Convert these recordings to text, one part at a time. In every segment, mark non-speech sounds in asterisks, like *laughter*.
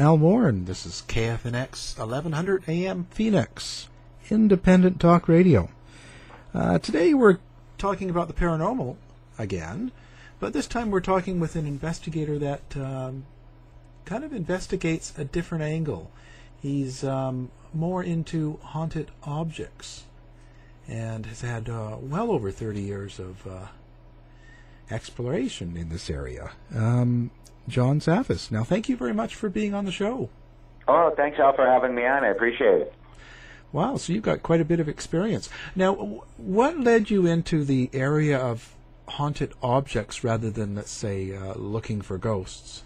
Al Warren. this is KFNX 1100 AM Phoenix, independent talk radio. Uh, today we're talking about the paranormal again, but this time we're talking with an investigator that um, kind of investigates a different angle. He's um, more into haunted objects and has had uh, well over 30 years of uh, exploration in this area. Um, John Zaffis. Now, thank you very much for being on the show. Oh, thanks, Al, for having me on. I appreciate it. Wow, so you've got quite a bit of experience. Now, what led you into the area of haunted objects rather than, let's say, uh, looking for ghosts?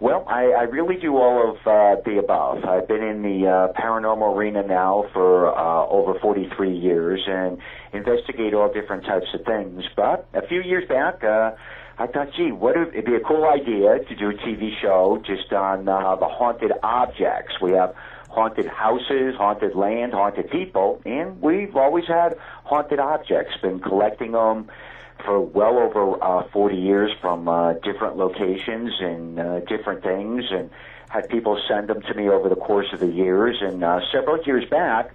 Well, I, I really do all of uh, the above. I've been in the uh, paranormal arena now for uh, over 43 years and investigate all different types of things. But a few years back, uh, I thought, gee, what if, it'd be a cool idea to do a TV show just on uh, the haunted objects. We have haunted houses, haunted land, haunted people, and we've always had haunted objects. Been collecting them for well over uh, 40 years from uh, different locations and uh, different things, and had people send them to me over the course of the years. And uh, several years back,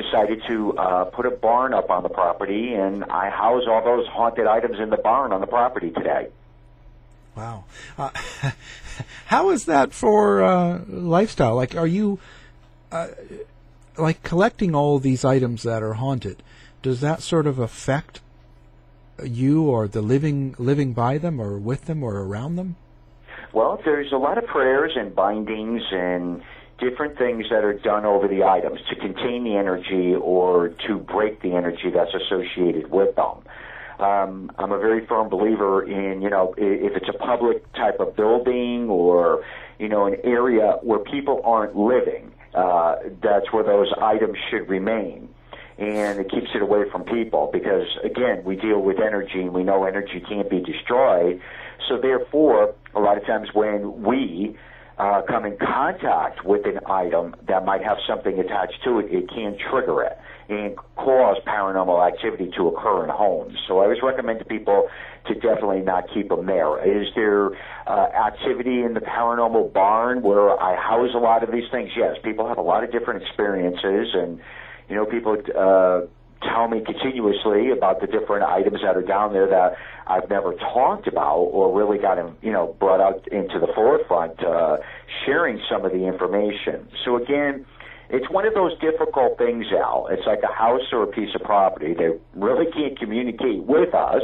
decided to uh, put a barn up on the property, and I house all those haunted items in the barn on the property today. Wow. Uh, *laughs* how is that for uh, lifestyle? Like, are you uh, like collecting all these items that are haunted? Does that sort of affect you or the living living by them, or with them, or around them? Well, there's a lot of prayers and bindings and different things that are done over the items to contain the energy or to break the energy that's associated with them. Um, I'm a very firm believer in, you know, if it's a public type of building or, you know, an area where people aren't living, uh, that's where those items should remain. And it keeps it away from people because, again, we deal with energy and we know energy can't be destroyed. So, therefore, a lot of times when we uh, come in contact with an item that might have something attached to it, it can trigger it and cause paranormal activity to occur in homes. So I always recommend to people to definitely not keep them there. Is there uh, activity in the paranormal barn where I house a lot of these things? Yes, people have a lot of different experiences, and you know, people. Uh, tell me continuously about the different items that are down there that I've never talked about or really got him, you know brought out into the forefront, uh, sharing some of the information. So again, it's one of those difficult things, Al. It's like a house or a piece of property. They really can't communicate with us.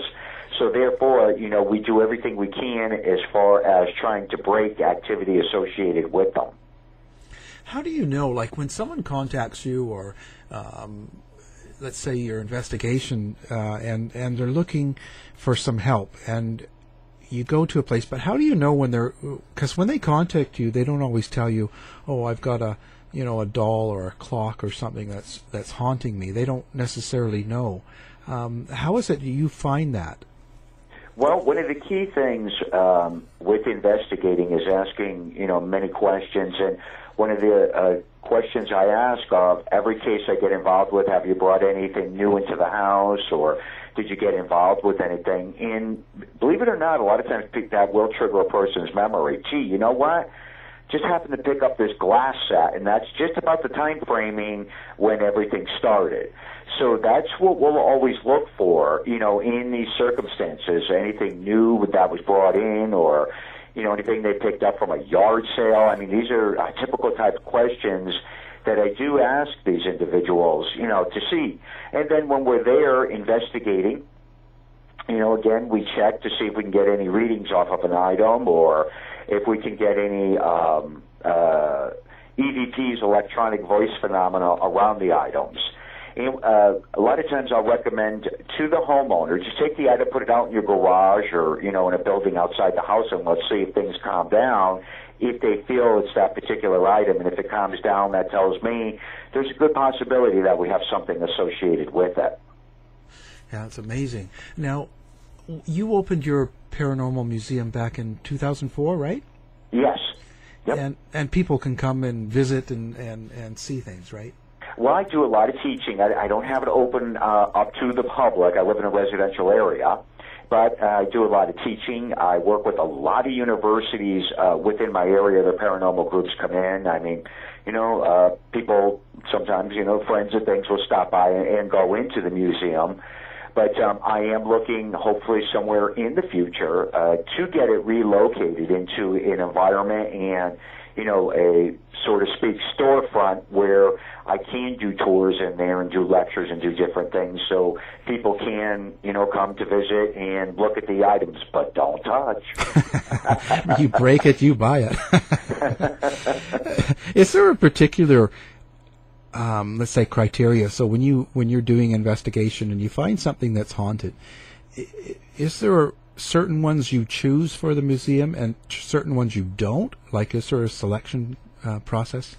So therefore, you know, we do everything we can as far as trying to break activity associated with them. How do you know, like when someone contacts you or um, let's say your investigation uh, and and they're looking for some help and you go to a place but how do you know when they're because when they contact you they don't always tell you oh i've got a you know a doll or a clock or something that's that's haunting me they don't necessarily know um, how is it you find that Well, one of the key things um, with investigating is asking, you know, many questions. And one of the uh, questions I ask of every case I get involved with, have you brought anything new into the house or did you get involved with anything? And believe it or not, a lot of times that will trigger a person's memory. Gee, you know what? Just happened to pick up this glass set, and that's just about the time framing when everything started. So that's what we'll always look for, you know, in these circumstances. Anything new that was brought in, or you know, anything they picked up from a yard sale. I mean, these are uh, typical type questions that I do ask these individuals, you know, to see. And then when we're there investigating, you know, again, we check to see if we can get any readings off of an item or if we can get any um, uh, EVPs, electronic voice phenomena, around the items. And, uh, a lot of times I'll recommend to the homeowner, just take the item, put it out in your garage or, you know, in a building outside the house and let's see if things calm down. If they feel it's that particular item and if it calms down, that tells me there's a good possibility that we have something associated with it. Yeah, it's amazing. Now, you opened your paranormal museum back in 2004, right? Yes. Yep. And and people can come and visit and, and, and see things, right? Well, I do a lot of teaching. I, I don't have it open uh, up to the public. I live in a residential area, but uh, I do a lot of teaching. I work with a lot of universities uh, within my area. The paranormal groups come in. I mean, you know, uh, people sometimes, you know, friends and things will stop by and, and go into the museum. But um, I am looking, hopefully, somewhere in the future uh, to get it relocated into an environment and you know, a sort of speak storefront where I can do tours in there and do lectures and do different things so people can, you know, come to visit and look at the items, but don't touch. *laughs* you break it, you buy it. *laughs* Is there a particular um, let's say criteria. So when you when you're doing investigation and you find something that's haunted, is there certain ones you choose for the museum and certain ones you don't? Like is there a selection uh, process?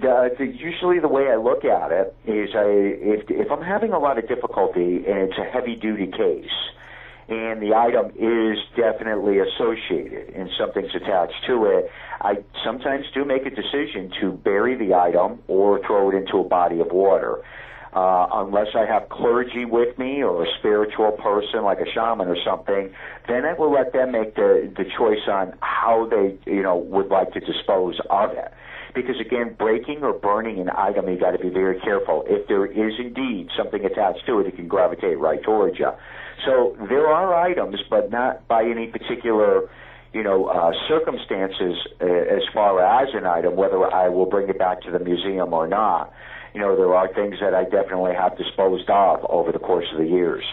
The, usually the way I look at it is I if if I'm having a lot of difficulty and it's a heavy duty case and the item is definitely associated and something's attached to it, I sometimes do make a decision to bury the item or throw it into a body of water. Uh, unless I have clergy with me or a spiritual person like a shaman or something, then I will let them make the, the choice on how they, you know, would like to dispose of it. Because again, breaking or burning an item, you got to be very careful. If there is indeed something attached to it, it can gravitate right towards you. So there are items, but not by any particular you know, uh, circumstances uh, as far as an item, whether I will bring it back to the museum or not you know, there are things that I definitely have disposed of over the course of the years.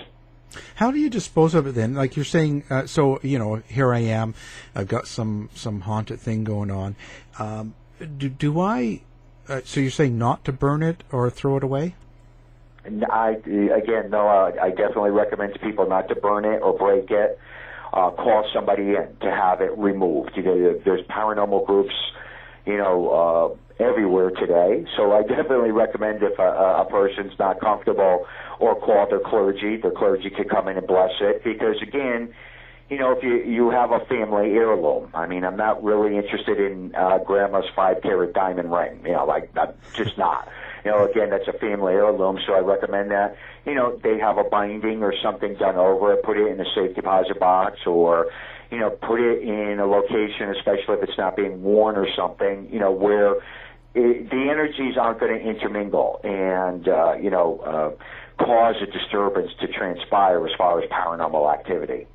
How do you dispose of it then? Like you're saying, uh, so you know, here I am, I've got some some haunted thing going on. Um, do, do I? Uh, so you're saying not to burn it or throw it away? I again, no. Uh, I definitely recommend to people not to burn it or break it. Uh, call somebody in to have it removed. You know, there's paranormal groups, you know, uh, everywhere today. So I definitely recommend if a, a person's not comfortable or call their clergy, their clergy could come in and bless it because again, you know, if you you have a family heirloom, I mean, I'm not really interested in uh, grandma's five carat diamond ring. You know, like I'm just not. You know, again, that's a family heirloom, so I recommend that. You know, they have a binding or something done over it, put it in a safe deposit box, or you know, put it in a location, especially if it's not being worn or something. You know, where it, the energies aren't going to intermingle and uh, you know uh, cause a disturbance to transpire as far as paranormal activity.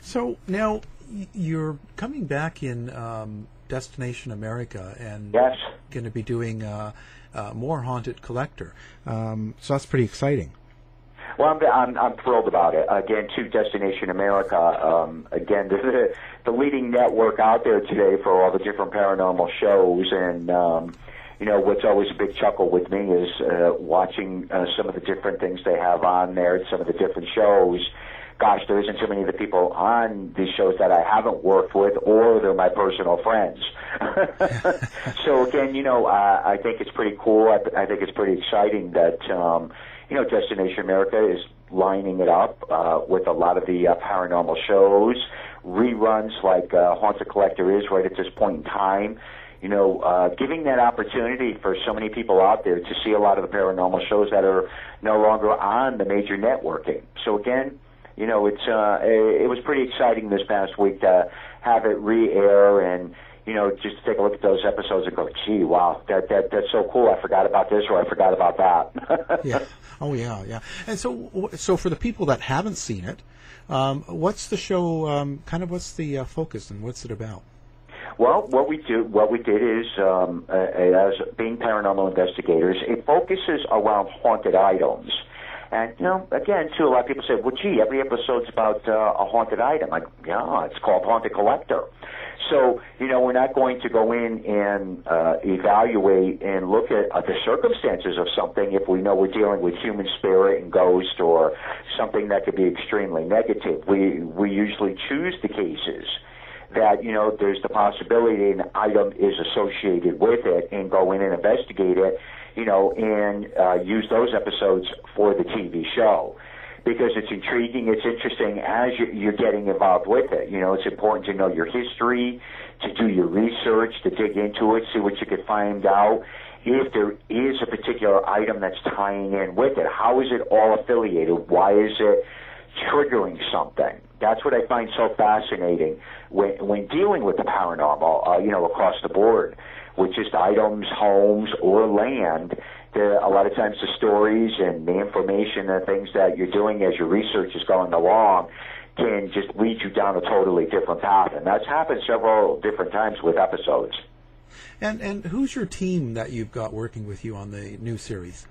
So now you're coming back in um, Destination America and yes. going to be doing uh, uh, more Haunted Collector. Um, so that's pretty exciting. Well, I'm, I'm, I'm thrilled about it. Again, to Destination America. Um, again, *laughs* the, the leading network out there today for all the different paranormal shows, and um, you know what's always a big chuckle with me is uh, watching uh, some of the different things they have on there, some of the different shows. Gosh, there isn't too many of the people on these shows that I haven't worked with, or they're my personal friends. *laughs* so again, you know, uh, I think it's pretty cool. I, I think it's pretty exciting that um, you know, Destination America is lining it up uh, with a lot of the uh, paranormal shows, reruns like uh, Haunted Collector is right at this point in time. You know, uh, giving that opportunity for so many people out there to see a lot of the paranormal shows that are no longer on the major networking. So again, you know, it's uh, it was pretty exciting this past week to have it re-air and you know, just take a look at those episodes and go, gee, wow, that, that that's so cool. I forgot about this or I forgot about that. *laughs* yeah. Oh, yeah, yeah. And so, so for the people that haven't seen it, um, what's the show? Um, kind of, what's the uh, focus and what's it about? Well, what we do, what we did is, um, uh, as being paranormal investigators, it focuses around haunted items. And you know, again, too, a lot of people say, "Well, gee, every episode's about uh, a haunted item." Like, yeah, it's called Haunted Collector. So, you know, we're not going to go in and uh, evaluate and look at uh, the circumstances of something if we know we're dealing with human spirit and ghost or something that could be extremely negative. We we usually choose the cases that you know there's the possibility an item is associated with it and go in and investigate it, you know, and uh, use those episodes for the TV show because it's intriguing, it's interesting as you're getting involved with it. You know, it's important to know your history, to do your research, to dig into it, see what you can find out. If there is a particular item that's tying in with it, how is it all affiliated? Why is it triggering something? That's what I find so fascinating when when dealing with the paranormal. Uh, you know, across the board, with just items, homes, or land the, a lot of times the stories and the information and things that you're doing as your research is going along can just lead you down a totally different path. And that's happened several different times with episodes. And and who's your team that you've got working with you on the new series?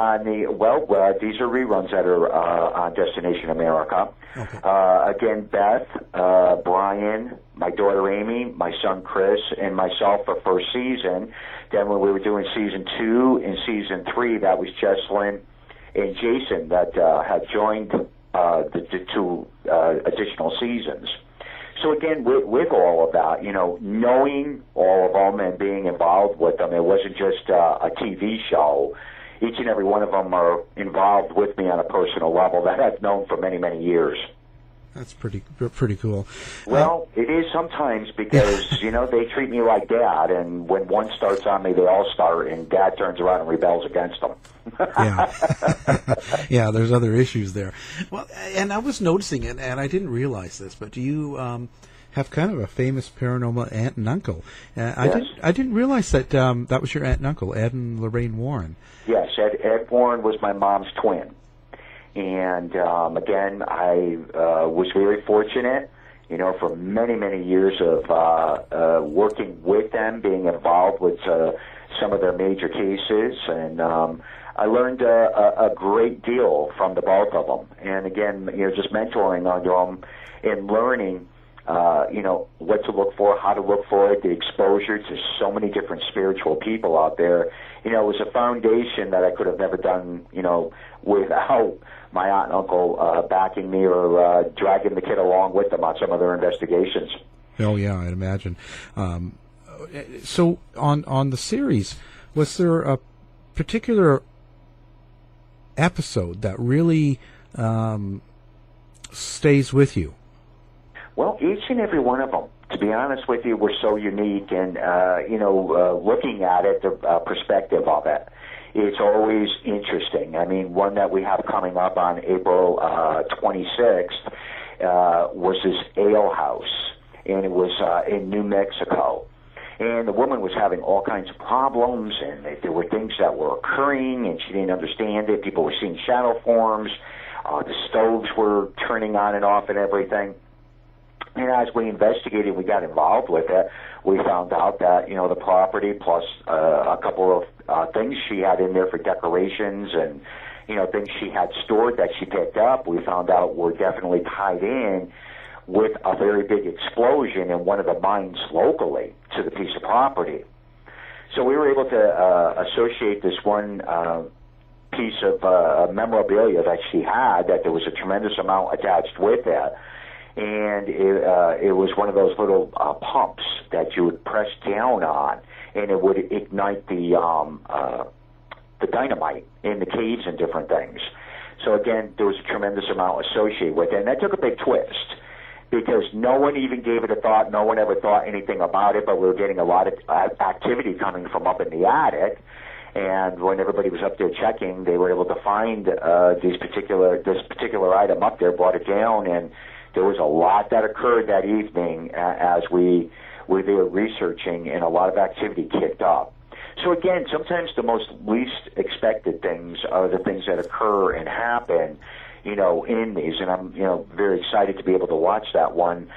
On the well, uh, these are reruns that are uh, on Destination America. Okay. Uh, again, Beth, uh, Brian, my daughter Amy, my son Chris, and myself for first season. Then when we were doing season two and season three, that was Jesslyn and Jason that uh, had joined uh, the, the two uh, additional seasons. So again, with, with all of that, you know, knowing all of them and being involved with them, it wasn't just uh, a TV show. Each and every one of them are involved with me on a personal level that I've known for many, many years. That's pretty pretty cool. Well, uh, it is sometimes because *laughs* you know they treat me like dad, and when one starts on me, they all start, and dad turns around and rebels against them. yeah, *laughs* *laughs* yeah. There's other issues there. Well, and I was noticing it, and I didn't realize this, but do you um, have kind of a famous paranormal aunt and uncle? Uh, I didn't. I didn't realize that um, that was your aunt and uncle, Ed and Lorraine Warren. Yes, Ed, Ed Warren was my mom's twin. And um, again, I uh, was very fortunate, you know, for many, many years of uh, uh, working with them, being involved with uh, some of their major cases, and um, I learned a, a, a great deal from the both of them. And again, you know, just mentoring on them and learning uh, you know, what to look for, how to look for it, the exposure to so many different spiritual people out there. You know, it was a foundation that I could have never done, you know, without *laughs* my aunt and uncle uh, backing me or uh, dragging the kid along with them on some of their investigations. Oh yeah, I'd imagine. Um, so on on the series, was there a particular episode that really um, stays with you? Well, each and every one of them, to be honest with you, were so unique, and uh, you know, uh, looking at it, the uh, perspective of it, it's always interesting. I mean, one that we have coming up on April uh, 26th uh, was this ale house, and it was uh, in New Mexico. And the woman was having all kinds of problems, and there were things that were occurring, and she didn't understand it. People were seeing shadow forms. Uh, the stoves were turning on and off and everything. And as we investigated, we got involved with it. We found out that you know the property plus uh, a couple of uh, things she had in there for decorations and you know things she had stored that she picked up. We found out were definitely tied in with a very big explosion in one of the mines locally to the piece of property. So we were able to uh, associate this one uh, piece of uh, memorabilia that she had, that there was a tremendous amount attached with it and it, uh, it was one of those little uh, pumps that you would press down on, and it would ignite the um, uh, the dynamite in the caves and different things. So again, there was a tremendous amount associated with it, and that took a big twist because no one even gave it a thought. No one ever thought anything about it, but we were getting a lot of uh, activity coming from up in the attic. And when everybody was up there checking, they were able to find uh, these particular this particular item up there, brought it down, and there was a lot that occurred that evening uh, as we were there researching, and a lot of activity kicked up. So again, sometimes the most least expected things are the things that occur and happen, you know, in these. And I'm, you know, very excited to be able to watch that one,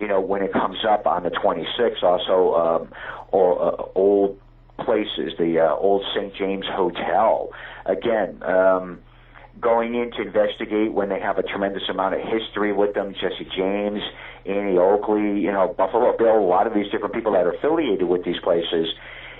you know, when it comes up on the 26th. Also, um, or, uh, old places, the uh, old St. James Hotel. Again, um, going in to investigate when they have a tremendous amount of history with them. Jesse James, Annie Oakley, you know, Buffalo Bill, a lot of these different people that are affiliated with these places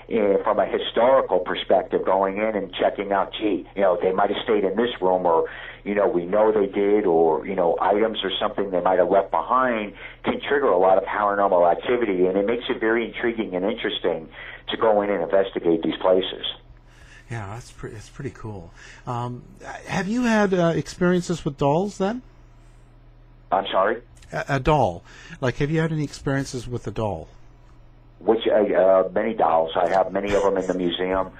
uh, from a historical perspective, going in and checking out, gee, you know, they might have stayed in this room, or you know, we know they did, or you know, items or something they might have left behind can trigger a lot of paranormal activity, and it makes it very intriguing and interesting to go in and investigate these places. Yeah, that's pretty. That's pretty cool. Um, have you had uh, experiences with dolls then? I'm sorry. A, a doll, like, have you had any experiences with a doll? which uh, uh, many dolls. I have many of them in the museum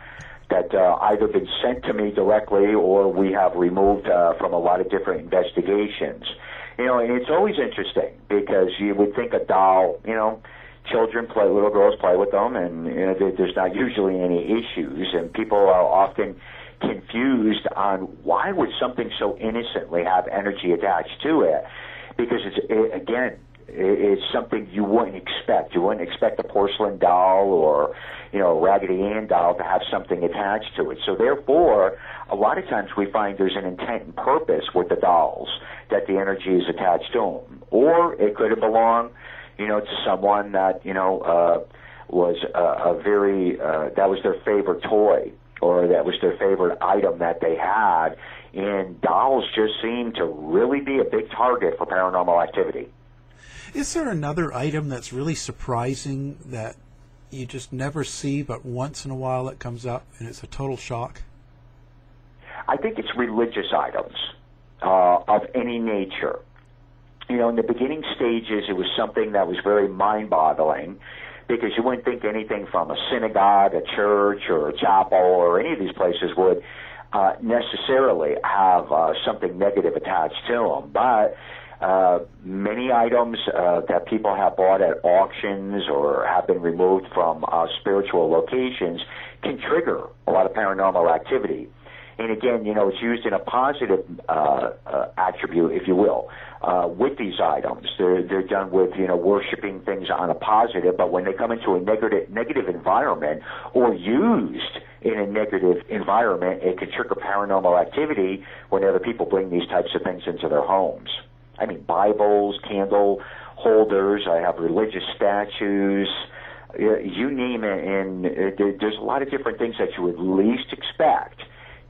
that uh, either been sent to me directly or we have removed uh, from a lot of different investigations. You know, and it's always interesting because you would think a doll, you know, children play, little girls play with them, and you know, there's not usually any issues, and people are often confused on why would something so innocently have energy attached to it because it's it, again it's something you wouldn't expect. You wouldn't expect a porcelain doll or, you know, a Raggedy Ann doll to have something attached to it. So therefore, a lot of times we find there's an intent and purpose with the dolls that the energy is attached to them. Or it could have belonged, you know, to someone that, you know, uh, was a, a very, uh, that was their favorite toy or that was their favorite item that they had. And dolls just seem to really be a big target for paranormal activity. Is there another item that's really surprising that you just never see, but once in a while it comes up and it's a total shock? I think it's religious items uh, of any nature. You know, in the beginning stages, it was something that was very mind boggling because you wouldn't think anything from a synagogue, a church, or a chapel, or any of these places would uh, necessarily have uh, something negative attached to them. But uh, many items uh, that people have bought at auctions or have been removed from uh, spiritual locations can trigger a lot of paranormal activity. And again, you know, it's used in a positive uh, uh, attribute, if you will, uh, with these items. They're they're done with you know worshiping things on a positive, but when they come into a negative negative environment or used in a negative environment, it can trigger paranormal activity whenever people bring these types of things into their homes. I mean, Bibles, candle holders. I have religious statues. You name it, and there's a lot of different things that you would least expect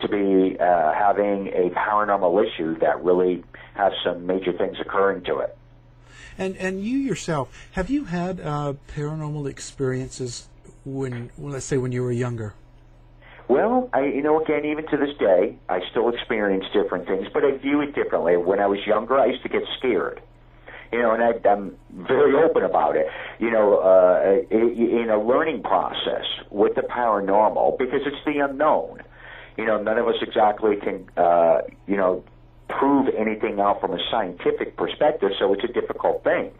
to be uh, having a paranormal issue that really has some major things occurring to it. And and you yourself, have you had uh, paranormal experiences when, well, let's say, when you were younger? Well, I, you know, again, even to this day, I still experience different things, but I view it differently. When I was younger, I used to get scared. You know, and I, I'm very open about it. You know, uh, in a learning process with the paranormal, because it's the unknown. You know, none of us exactly can, uh, you know, prove anything out from a scientific perspective, so it's a difficult thing.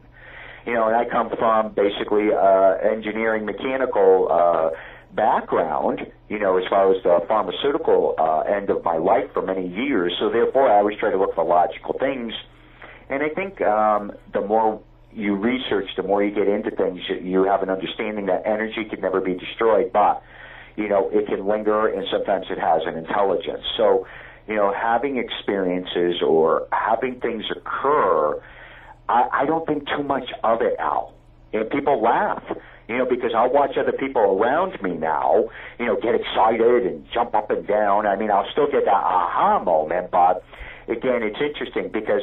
You know, and I come from basically uh, engineering, mechanical. Uh, background, you know, as far as the pharmaceutical uh, end of my life for many years. So therefore, I always try to look for logical things. And I think um, the more you research, the more you get into things, you have an understanding that energy can never be destroyed, but you know it can linger, and sometimes it has an intelligence. So, you know, having experiences or having things occur, I, I don't think too much of it, Al. And people laugh you know, because I'll watch other people around me now, you know, get excited and jump up and down. I mean, I'll still get that aha moment, but again, it's interesting because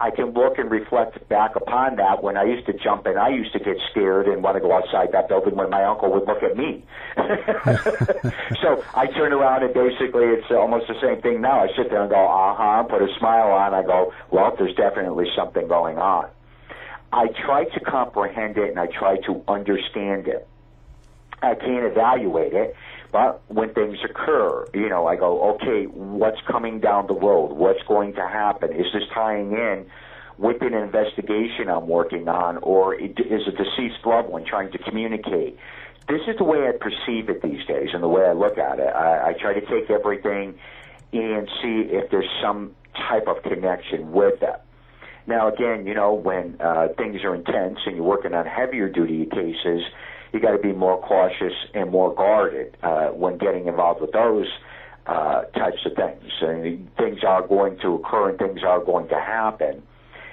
I can look and reflect back upon that when I used to jump in. I used to get scared and want to go outside that building when my uncle would look at me. *laughs* so I turn around and basically it's almost the same thing now. I sit there and go, uh huh, put a smile on. I go, well, there's definitely something going on. I try to comprehend it and I try to understand it. I can't evaluate it, but when things occur, you know, I go, okay, what's coming down the road? What's going to happen? Is this tying in with an investigation I'm working on, or is a deceased loved one trying to communicate? This is the way I perceive it these days and the way I look at it. I, I try to take everything and see if there's some type of connection with that. Now, again, you know, when uh, things are intense and you're working on heavier duty cases, you got to be more cautious and more guarded uh, when getting involved with those uh, types of things. And things are going to occur and things are going to happen.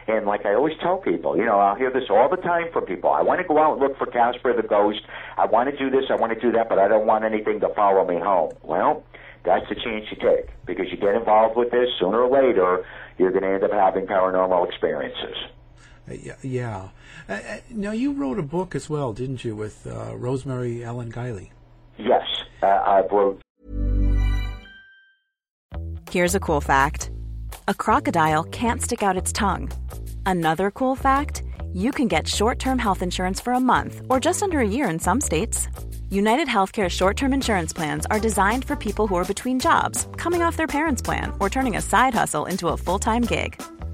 And like I always tell people, you know, I'll hear this all the time from people. I want to go out and look for Casper the ghost. I want to do this, I want to do that, but I don't want anything to follow me home. Well, that's the chance you take because you get involved with this sooner or later, you're going to end up having paranormal experiences. Uh, yeah. Uh, uh, now, you wrote a book as well, didn't you, with uh, Rosemary Ellen Guiley? Yes, uh, I wrote. Here's a cool fact a crocodile can't stick out its tongue. Another cool fact you can get short term health insurance for a month or just under a year in some states. United Healthcare short term insurance plans are designed for people who are between jobs, coming off their parents' plan, or turning a side hustle into a full time gig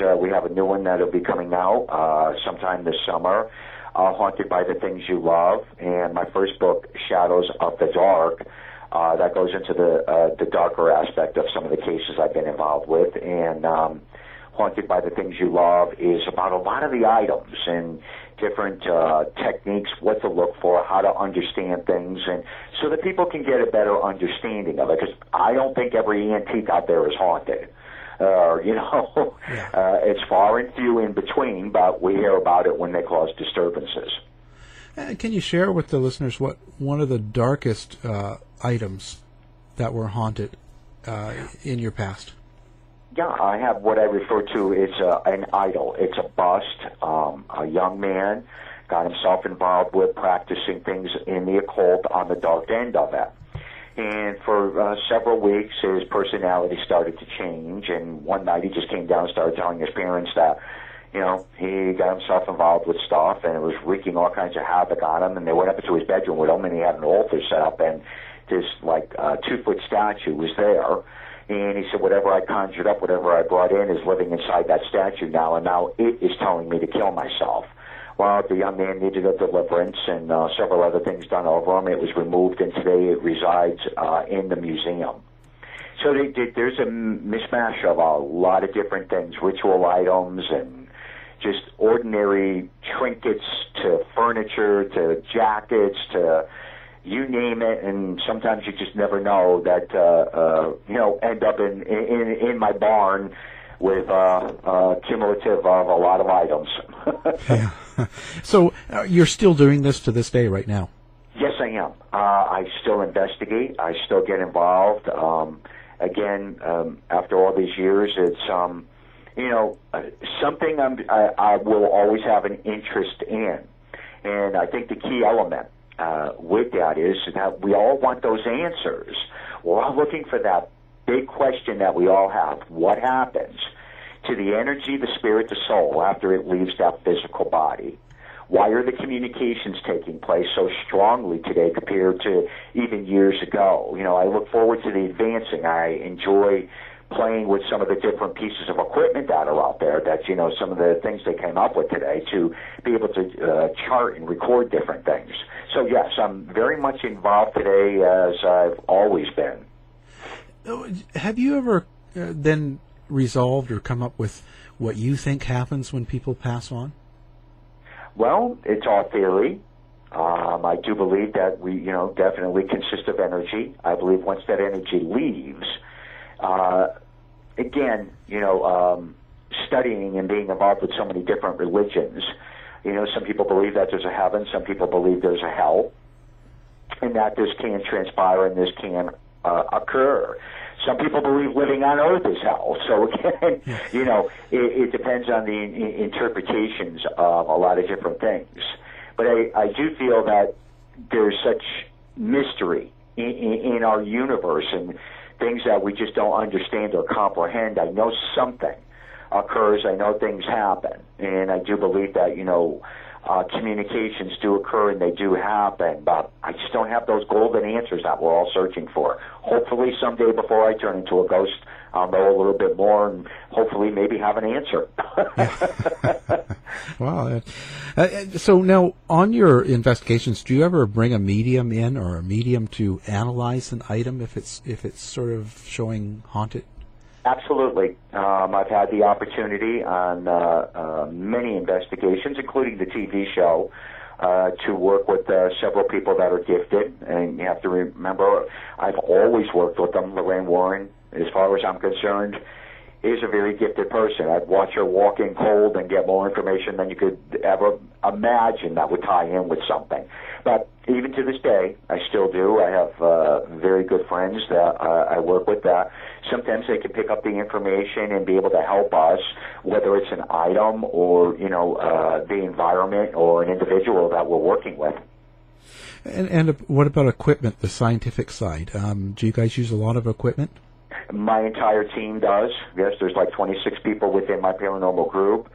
Uh, we have a new one that'll be coming out uh, sometime this summer. Uh, Haunted by the Things You Love, and my first book, Shadows of the Dark, uh, that goes into the uh, the darker aspect of some of the cases I've been involved with. And um, Haunted by the Things You Love is about a lot of the items and different uh, techniques, what to look for, how to understand things, and so that people can get a better understanding of it. Because I don't think every antique out there is haunted uh, you know, *laughs* uh, it's far and few in between, but we hear about it when they cause disturbances. Uh, can you share with the listeners what one of the darkest uh, items that were haunted uh, in your past? Yeah, I have what I refer to as an idol. It's a bust. Um, a young man got himself involved with practicing things in the occult on the dark end of it. And for uh, several weeks, his personality started to change. And one night, he just came down and started telling his parents that, you know, he got himself involved with stuff, and it was wreaking all kinds of havoc on him. And they went up into his bedroom with him, and he had an altar set up, and this like uh, two foot statue was there. And he said, whatever I conjured up, whatever I brought in, is living inside that statue now, and now it is telling me to kill myself. Well, the young man needed a deliverance and uh, several other things done over him. It was removed, and today it resides uh, in the museum. So they, they, there's a mishmash of a lot of different things, ritual items and just ordinary trinkets to furniture to jackets to you name it, and sometimes you just never know that uh, uh, you know end up in in in my barn with uh, uh, cumulative of a lot of items. *laughs* *laughs* yeah. *laughs* So uh, you're still doing this to this day, right now? Yes, I am. Uh, I still investigate. I still get involved. Um, again, um, after all these years, it's um, you know uh, something I'm, I, I will always have an interest in, and I think the key element uh, with that is that we all want those answers. We're all looking for that big question that we all have: What happens to the energy, the spirit, the soul after it leaves that physical body? Why are the communications taking place so strongly today compared to even years ago? You know, I look forward to the advancing. I enjoy playing with some of the different pieces of equipment that are out there that you know some of the things they came up with today to be able to uh, chart and record different things so yes i'm very much involved today as i've always been have you ever uh, then resolved or come up with what you think happens when people pass on well it's all theory um, I do believe that we, you know, definitely consist of energy. I believe once that energy leaves, uh, again, you know, um, studying and being involved with so many different religions, you know, some people believe that there's a heaven, some people believe there's a hell, and that this can transpire and this can uh, occur. Some people believe living on earth is hell. *laughs* So again, you know, it, it depends on the in, interpretations of a lot of different things. But I, I do feel that there's such mystery in, in, in our universe and things that we just don't understand or comprehend. I know something occurs. I know things happen, and I do believe that you know uh, communications do occur and they do happen. But I just don't have those golden answers that we're all searching for. Hopefully, someday before I turn into a ghost, I'll know a little bit more and hopefully maybe have an answer. *laughs* wow. Uh, so now, on your investigations, do you ever bring a medium in or a medium to analyze an item if it's if it's sort of showing haunted? Absolutely. Um, I've had the opportunity on uh, uh, many investigations, including the TV show, uh, to work with uh, several people that are gifted. And you have to remember, I've always worked with them. Lorraine Warren, as far as I'm concerned, is a very gifted person. I'd watch her walk in cold and get more information than you could ever imagine that would tie in with something. But even to this day, I still do. I have uh, very good friends that uh, I work with that sometimes they can pick up the information and be able to help us, whether it's an item or, you know, uh, the environment or an individual that we're working with. And, and what about equipment, the scientific side? Um, do you guys use a lot of equipment? My entire team does. Yes, there's like 26 people within my paranormal group.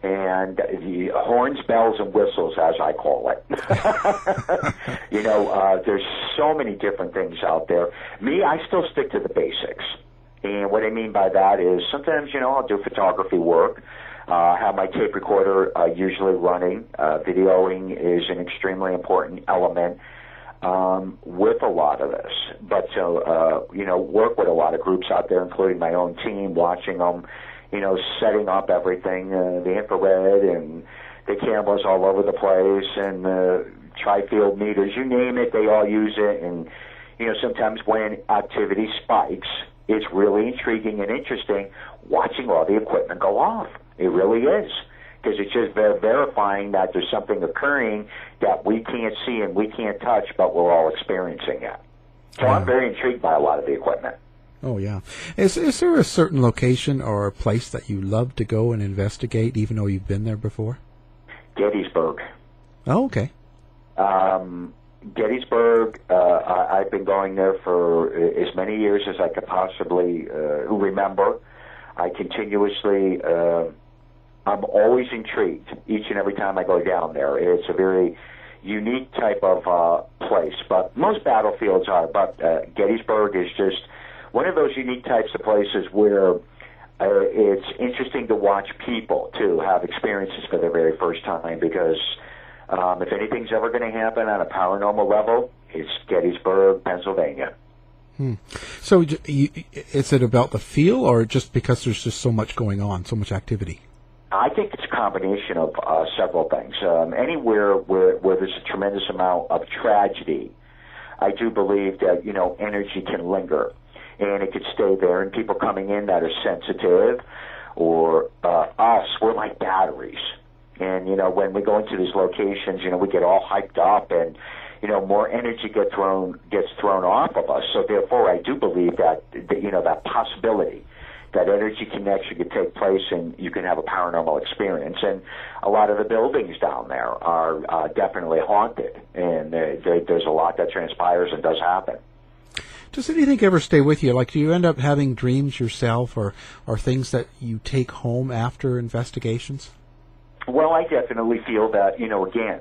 And the horns, bells, and whistles, as I call it. *laughs* you know, uh, there's so many different things out there. Me, I still stick to the basics. And what I mean by that is sometimes, you know, I'll do photography work. Uh, have my tape recorder uh, usually running. Uh, videoing is an extremely important element um, with a lot of this. But so, uh, you know, work with a lot of groups out there, including my own team, watching them, you know, setting up everything, uh, the infrared and the cameras all over the place and the tri-field meters, you name it, they all use it. And, you know, sometimes when activity spikes, it's really intriguing and interesting watching all the equipment go off. It really is because it's just ver- verifying that there's something occurring that we can't see and we can't touch, but we're all experiencing it. So yeah. I'm very intrigued by a lot of the equipment. Oh yeah, is is there a certain location or a place that you love to go and investigate, even though you've been there before? Gettysburg. Oh, okay. Um, Gettysburg, uh, I, I've been going there for as many years as I could possibly uh, remember. I continuously, uh, I'm always intrigued each and every time I go down there. It's a very unique type of uh, place, but most battlefields are. But uh, Gettysburg is just one of those unique types of places where uh, it's interesting to watch people too have experiences for the very first time because um, if anything's ever going to happen on a paranormal level, it's Gettysburg, Pennsylvania. Hmm. So, you, is it about the feel, or just because there's just so much going on, so much activity? I think it's a combination of uh, several things. Um, anywhere where, where there's a tremendous amount of tragedy, I do believe that you know energy can linger, and it could stay there. And people coming in that are sensitive, or uh, us, we're like batteries. And you know when we go into these locations, you know we get all hyped up, and you know more energy gets thrown gets thrown off of us. So therefore, I do believe that, that you know that possibility that energy connection could take place and you can have a paranormal experience. And a lot of the buildings down there are uh, definitely haunted, and there, there's a lot that transpires and does happen. Does anything ever stay with you? Like, do you end up having dreams yourself, or or things that you take home after investigations? Well, I definitely feel that you know again.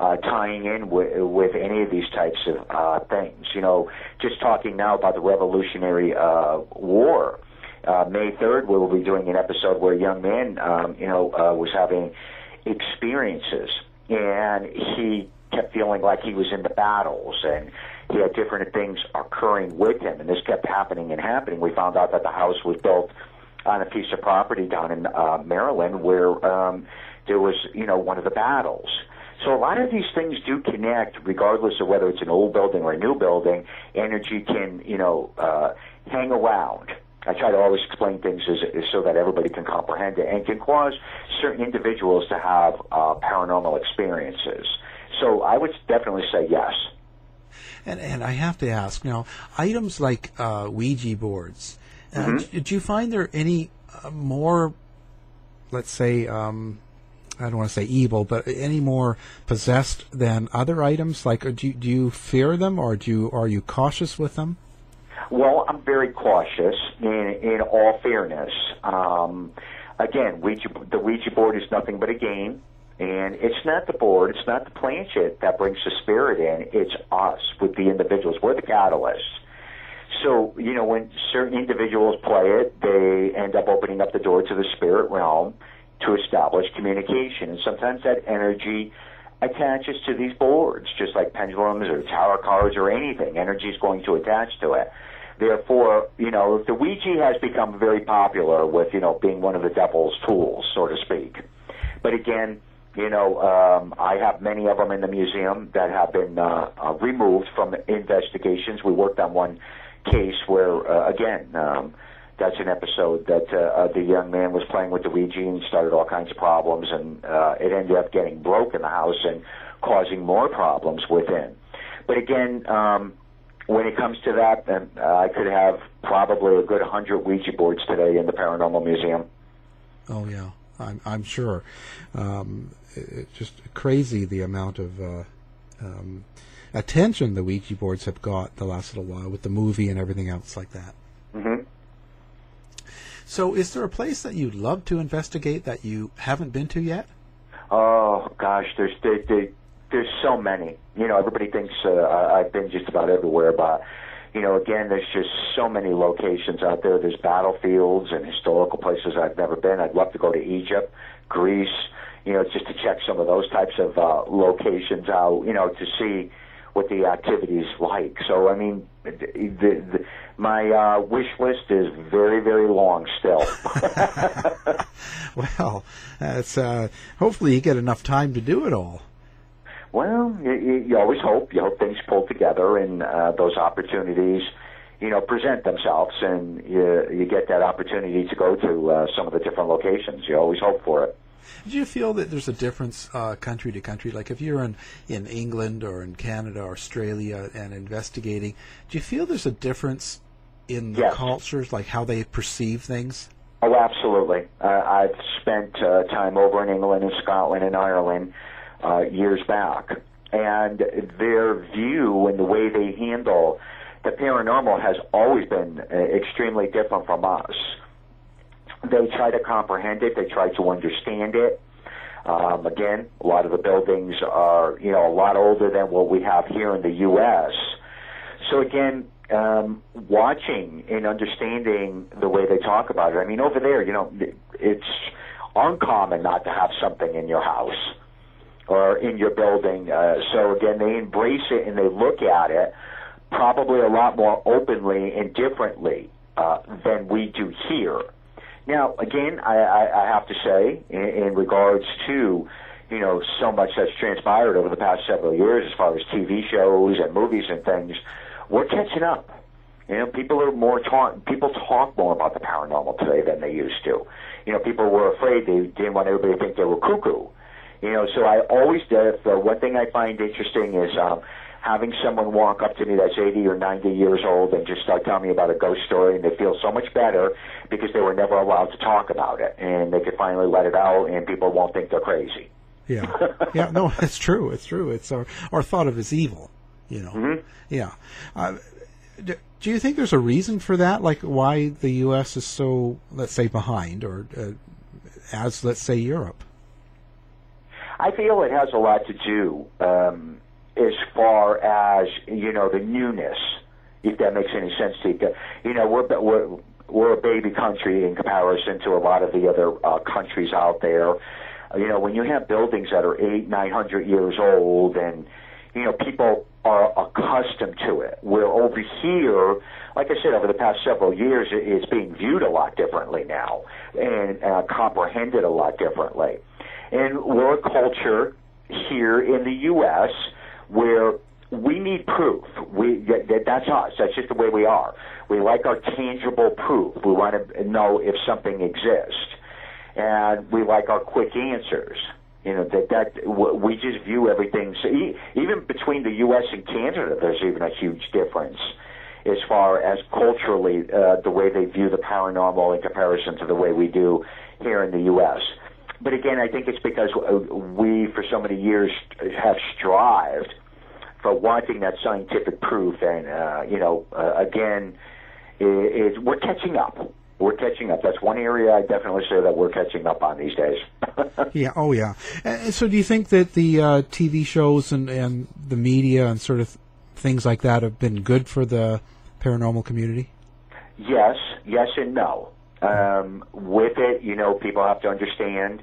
Uh, tying in with, with any of these types of uh, things, you know, just talking now about the Revolutionary uh, War, uh, May 3rd, we will be doing an episode where a young man, um, you know, uh, was having experiences, and he kept feeling like he was in the battles, and he had different things occurring with him, and this kept happening and happening. We found out that the house was built on a piece of property down in uh, Maryland where um, there was, you know, one of the battles. So a lot of these things do connect, regardless of whether it's an old building or a new building. Energy can, you know, uh, hang around I try to always explain things as, as so that everybody can comprehend it and can cause certain individuals to have uh, paranormal experiences. So I would definitely say yes. And, and I have to ask now, items like uh, Ouija boards, uh, mm-hmm. did you find there any uh, more, let's say, um, I don't want to say evil, but any more possessed than other items? Like, do you, do you fear them, or do you, are you cautious with them? Well, I'm very cautious. In in all fairness, um, again, Ouija, the Ouija board is nothing but a game, and it's not the board, it's not the planchette that brings the spirit in. It's us with the individuals. We're the catalysts. So, you know, when certain individuals play it, they end up opening up the door to the spirit realm to establish communication. And sometimes that energy attaches to these boards, just like pendulums or tarot cards or anything. Energy is going to attach to it. Therefore, you know, the Ouija has become very popular with, you know, being one of the devil's tools, so to speak. But again, you know, um, I have many of them in the museum that have been uh, uh, removed from investigations. We worked on one case where, uh, again, um, that's an episode that uh, uh, the young man was playing with the Ouija and started all kinds of problems, and uh, it ended up getting broke in the house and causing more problems within. But again, um, when it comes to that, then uh, I could have probably a good hundred Ouija boards today in the Paranormal Museum. Oh yeah, I'm I'm sure. Um, it's just crazy the amount of uh, um, attention the Ouija boards have got the last little while with the movie and everything else like that. Mm-hmm. So, is there a place that you'd love to investigate that you haven't been to yet? Oh gosh, there's there, there, there's so many. You know, everybody thinks uh, I've been just about everywhere, but you know, again, there's just so many locations out there. There's battlefields and historical places I've never been. I'd love to go to Egypt, Greece, you know, just to check some of those types of uh, locations out. You know, to see what the activity's like. So, I mean, the, the, my uh, wish list is very, very long still. *laughs* *laughs* well, it's uh, hopefully you get enough time to do it all. Well, you, you always hope. You hope things pull together and uh, those opportunities, you know, present themselves, and you you get that opportunity to go to uh, some of the different locations. You always hope for it. Do you feel that there's a difference uh, country to country? Like if you're in, in England or in Canada or Australia and investigating, do you feel there's a difference in the yes. cultures, like how they perceive things? Oh, absolutely. Uh, I've spent uh, time over in England and Scotland and Ireland uh, years back, and their view and the way they handle the paranormal has always been uh, extremely different from us. They try to comprehend it. They try to understand it. Um, again, a lot of the buildings are, you know, a lot older than what we have here in the U.S. So again, um, watching and understanding the way they talk about it. I mean, over there, you know, it's uncommon not to have something in your house or in your building. Uh, so again, they embrace it and they look at it probably a lot more openly and differently uh, than we do here. Now, again, I, I, I have to say, in, in regards to you know so much that's transpired over the past several years, as far as TV shows and movies and things, we're catching up. You know, people are more talk. People talk more about the paranormal today than they used to. You know, people were afraid they didn't want everybody to think they were cuckoo. You know, so I always do. The one thing I find interesting is um, having someone walk up to me that's 80 or 90 years old and just start telling me about a ghost story, and they feel so much better because they were never allowed to talk about it, and they could finally let it out, and people won't think they're crazy. Yeah, *laughs* yeah, no, it's true. It's true. It's our our thought of as evil. You know. Mm-hmm. Yeah. Uh, do, do you think there's a reason for that? Like why the U.S. is so, let's say, behind, or uh, as let's say Europe? I feel it has a lot to do um, as far as you know the newness, if that makes any sense to you. You know, we're we're we're a baby country in comparison to a lot of the other uh, countries out there. You know, when you have buildings that are eight, nine hundred years old, and you know people are accustomed to it. Where over here, like I said, over the past several years, it's being viewed a lot differently now and uh, comprehended a lot differently. And we're a culture here in the U.S. where we need proof. We that, that's us. That's just the way we are. We like our tangible proof. We want to know if something exists, and we like our quick answers. You know that that we just view everything. So even between the U.S. and Canada, there's even a huge difference as far as culturally uh, the way they view the paranormal in comparison to the way we do here in the U.S. But again, I think it's because uh, we, for so many years, have strived for wanting that scientific proof, and uh, you know, uh, again, it, it, we're catching up. We're catching up. That's one area I definitely say that we're catching up on these days. *laughs* yeah. Oh, yeah. And so, do you think that the uh, TV shows and and the media and sort of things like that have been good for the paranormal community? Yes. Yes, and no. Um, with it, you know, people have to understand,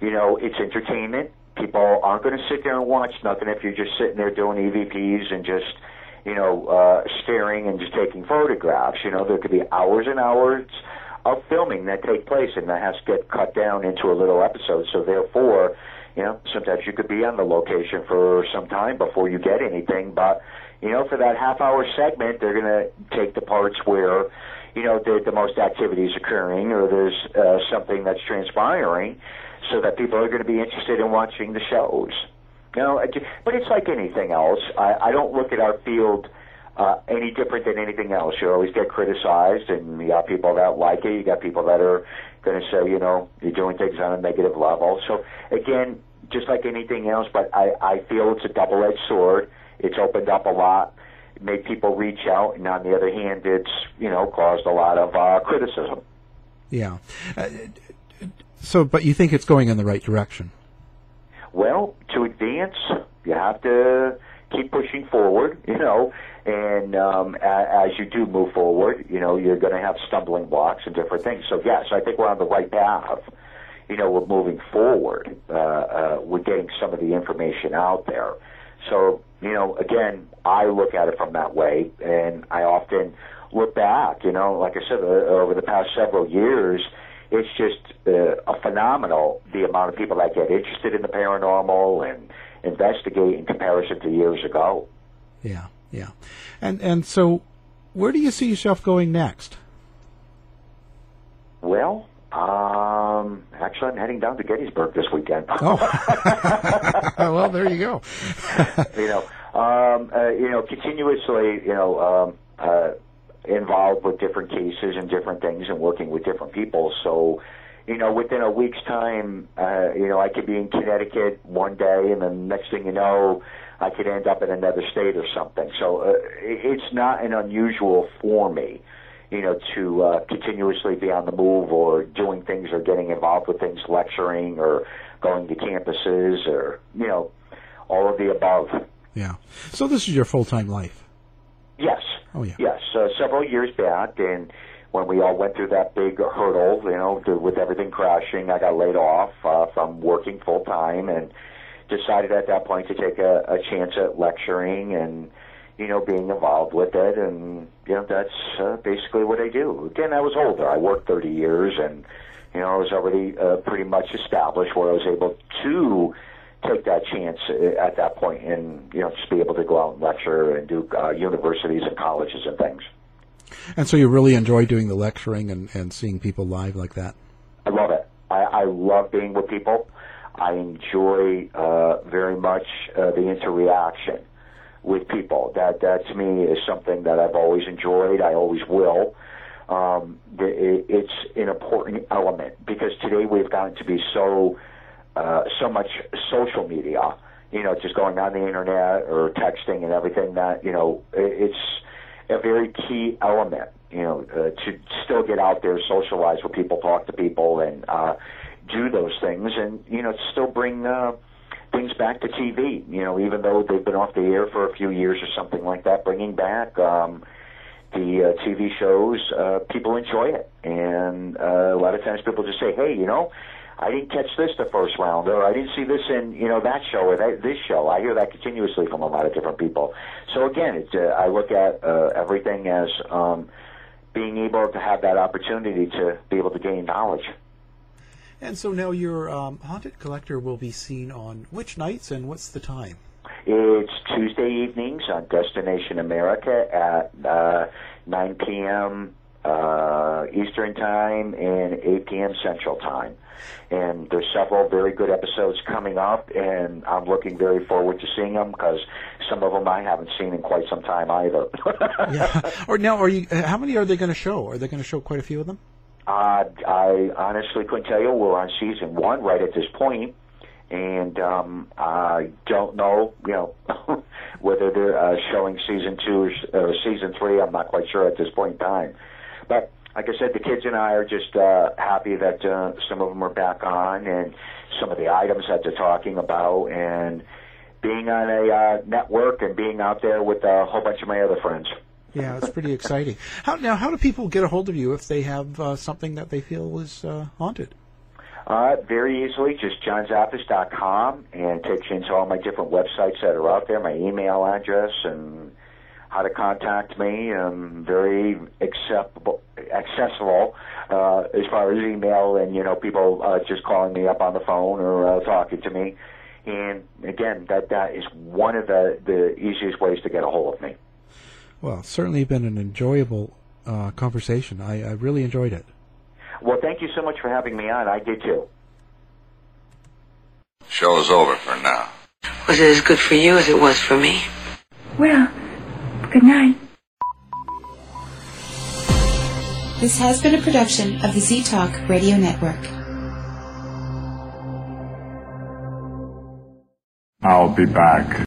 you know, it's entertainment. People aren't going to sit there and watch nothing if you're just sitting there doing EVPs and just, you know, uh, staring and just taking photographs. You know, there could be hours and hours of filming that take place, and that has to get cut down into a little episode. So therefore, you know, sometimes you could be on the location for some time before you get anything, but you know, for that half hour segment, they're going to take the parts where you know, the, the most activity is occurring or there's uh, something that's transpiring so that people are going to be interested in watching the shows. You know, but it's like anything else. I, I don't look at our field uh, any different than anything else. You always get criticized, and you got people that like it. You got people that are going to say, you know, you're doing things on a negative level. So again, just like anything else, but I, I feel it's a double-edged sword. It's opened up a lot made people reach out, and on the other hand, it's you know caused a lot of uh, criticism. Yeah. Uh, so, but you think it's going in the right direction? Well, to advance, you have to keep pushing forward. You know, and um, as you do move forward, you know you're going to have stumbling blocks and different things. So yes, I think we're on the right path. You know, we're moving forward. Uh, uh, we're getting some of the information out there. So you know, again, I look at it from that way, and I often look back. You know, like I said, uh, over the past several years, it's just uh, a phenomenal the amount of people that get interested in the paranormal and investigate in comparison to years ago. Yeah, yeah, and and so, where do you see yourself going next? Well, um, actually, I'm heading down to Gettysburg this weekend. *laughs* oh, *laughs* well, there you go. *laughs* you know, um, uh, you know, continuously, you know, um, uh, involved with different cases and different things, and working with different people. So, you know, within a week's time, uh, you know, I could be in Connecticut one day, and then next thing you know, I could end up in another state or something. So, uh, it's not an unusual for me you know, to uh, continuously be on the move or doing things or getting involved with things, lecturing or going to campuses or, you know, all of the above. Yeah. So this is your full time life? Yes. Oh, yeah. Yes. Uh, several years back, and when we all went through that big hurdle, you know, to, with everything crashing, I got laid off uh, from working full time and decided at that point to take a, a chance at lecturing and you know, being involved with it, and you know, that's uh, basically what I do. Again, I was older. I worked 30 years, and you know, I was already uh, pretty much established where I was able to take that chance uh, at that point and you know just be able to go out and lecture and do uh, universities and colleges and things. And so you really enjoy doing the lecturing and, and seeing people live like that? I love it. I, I love being with people. I enjoy uh, very much uh, the interaction with people. That that to me is something that I've always enjoyed. I always will. Um, it, it's an important element because today we've gotten to be so uh, so much social media. You know, just going on the internet or texting and everything. That you know, it's a very key element. You know, uh, to still get out there, socialize with people, talk to people, and uh, do those things, and you know, still bring. Uh, things back to TV. You know, even though they've been off the air for a few years or something like that, bringing back um, the uh, TV shows, uh, people enjoy it, and uh, a lot of times people just say, "Hey, you know." I didn't catch this the first round, or I didn't see this in you know that show or that, this show. I hear that continuously from a lot of different people. So again, it's, uh, I look at uh, everything as um, being able to have that opportunity to be able to gain knowledge. And so now your um, Haunted Collector will be seen on which nights and what's the time? It's Tuesday evenings on Destination America at uh, 9 p.m. Uh, Eastern Time and 8 p.m. Central Time. And there's several very good episodes coming up, and I'm looking very forward to seeing them because some of them I haven't seen in quite some time either. *laughs* yeah. Or now, are you? How many are they going to show? Are they going to show quite a few of them? Uh, I honestly couldn't tell you. We're on season one right at this point, and um, I don't know, you know, *laughs* whether they're uh, showing season two or, or season three. I'm not quite sure at this point in time. But like I said, the kids and I are just uh, happy that uh, some of them are back on, and some of the items that they're talking about, and being on a uh, network and being out there with a whole bunch of my other friends. Yeah, it's pretty exciting. How now? How do people get a hold of you if they have uh, something that they feel is uh, haunted? Uh, very easily, just johnzaffis.com and takes you into all my different websites that are out there, my email address, and how to contact me. I'm very acceptable, accessible uh, as far as email and you know people uh, just calling me up on the phone or uh, talking to me. And again, that that is one of the the easiest ways to get a hold of me. Well, it's certainly been an enjoyable uh, conversation. I, I really enjoyed it. Well, thank you so much for having me on. I did too. Show's over for now. Was it as good for you as it was for me? Well, good night. This has been a production of the Z Talk Radio Network. I'll be back.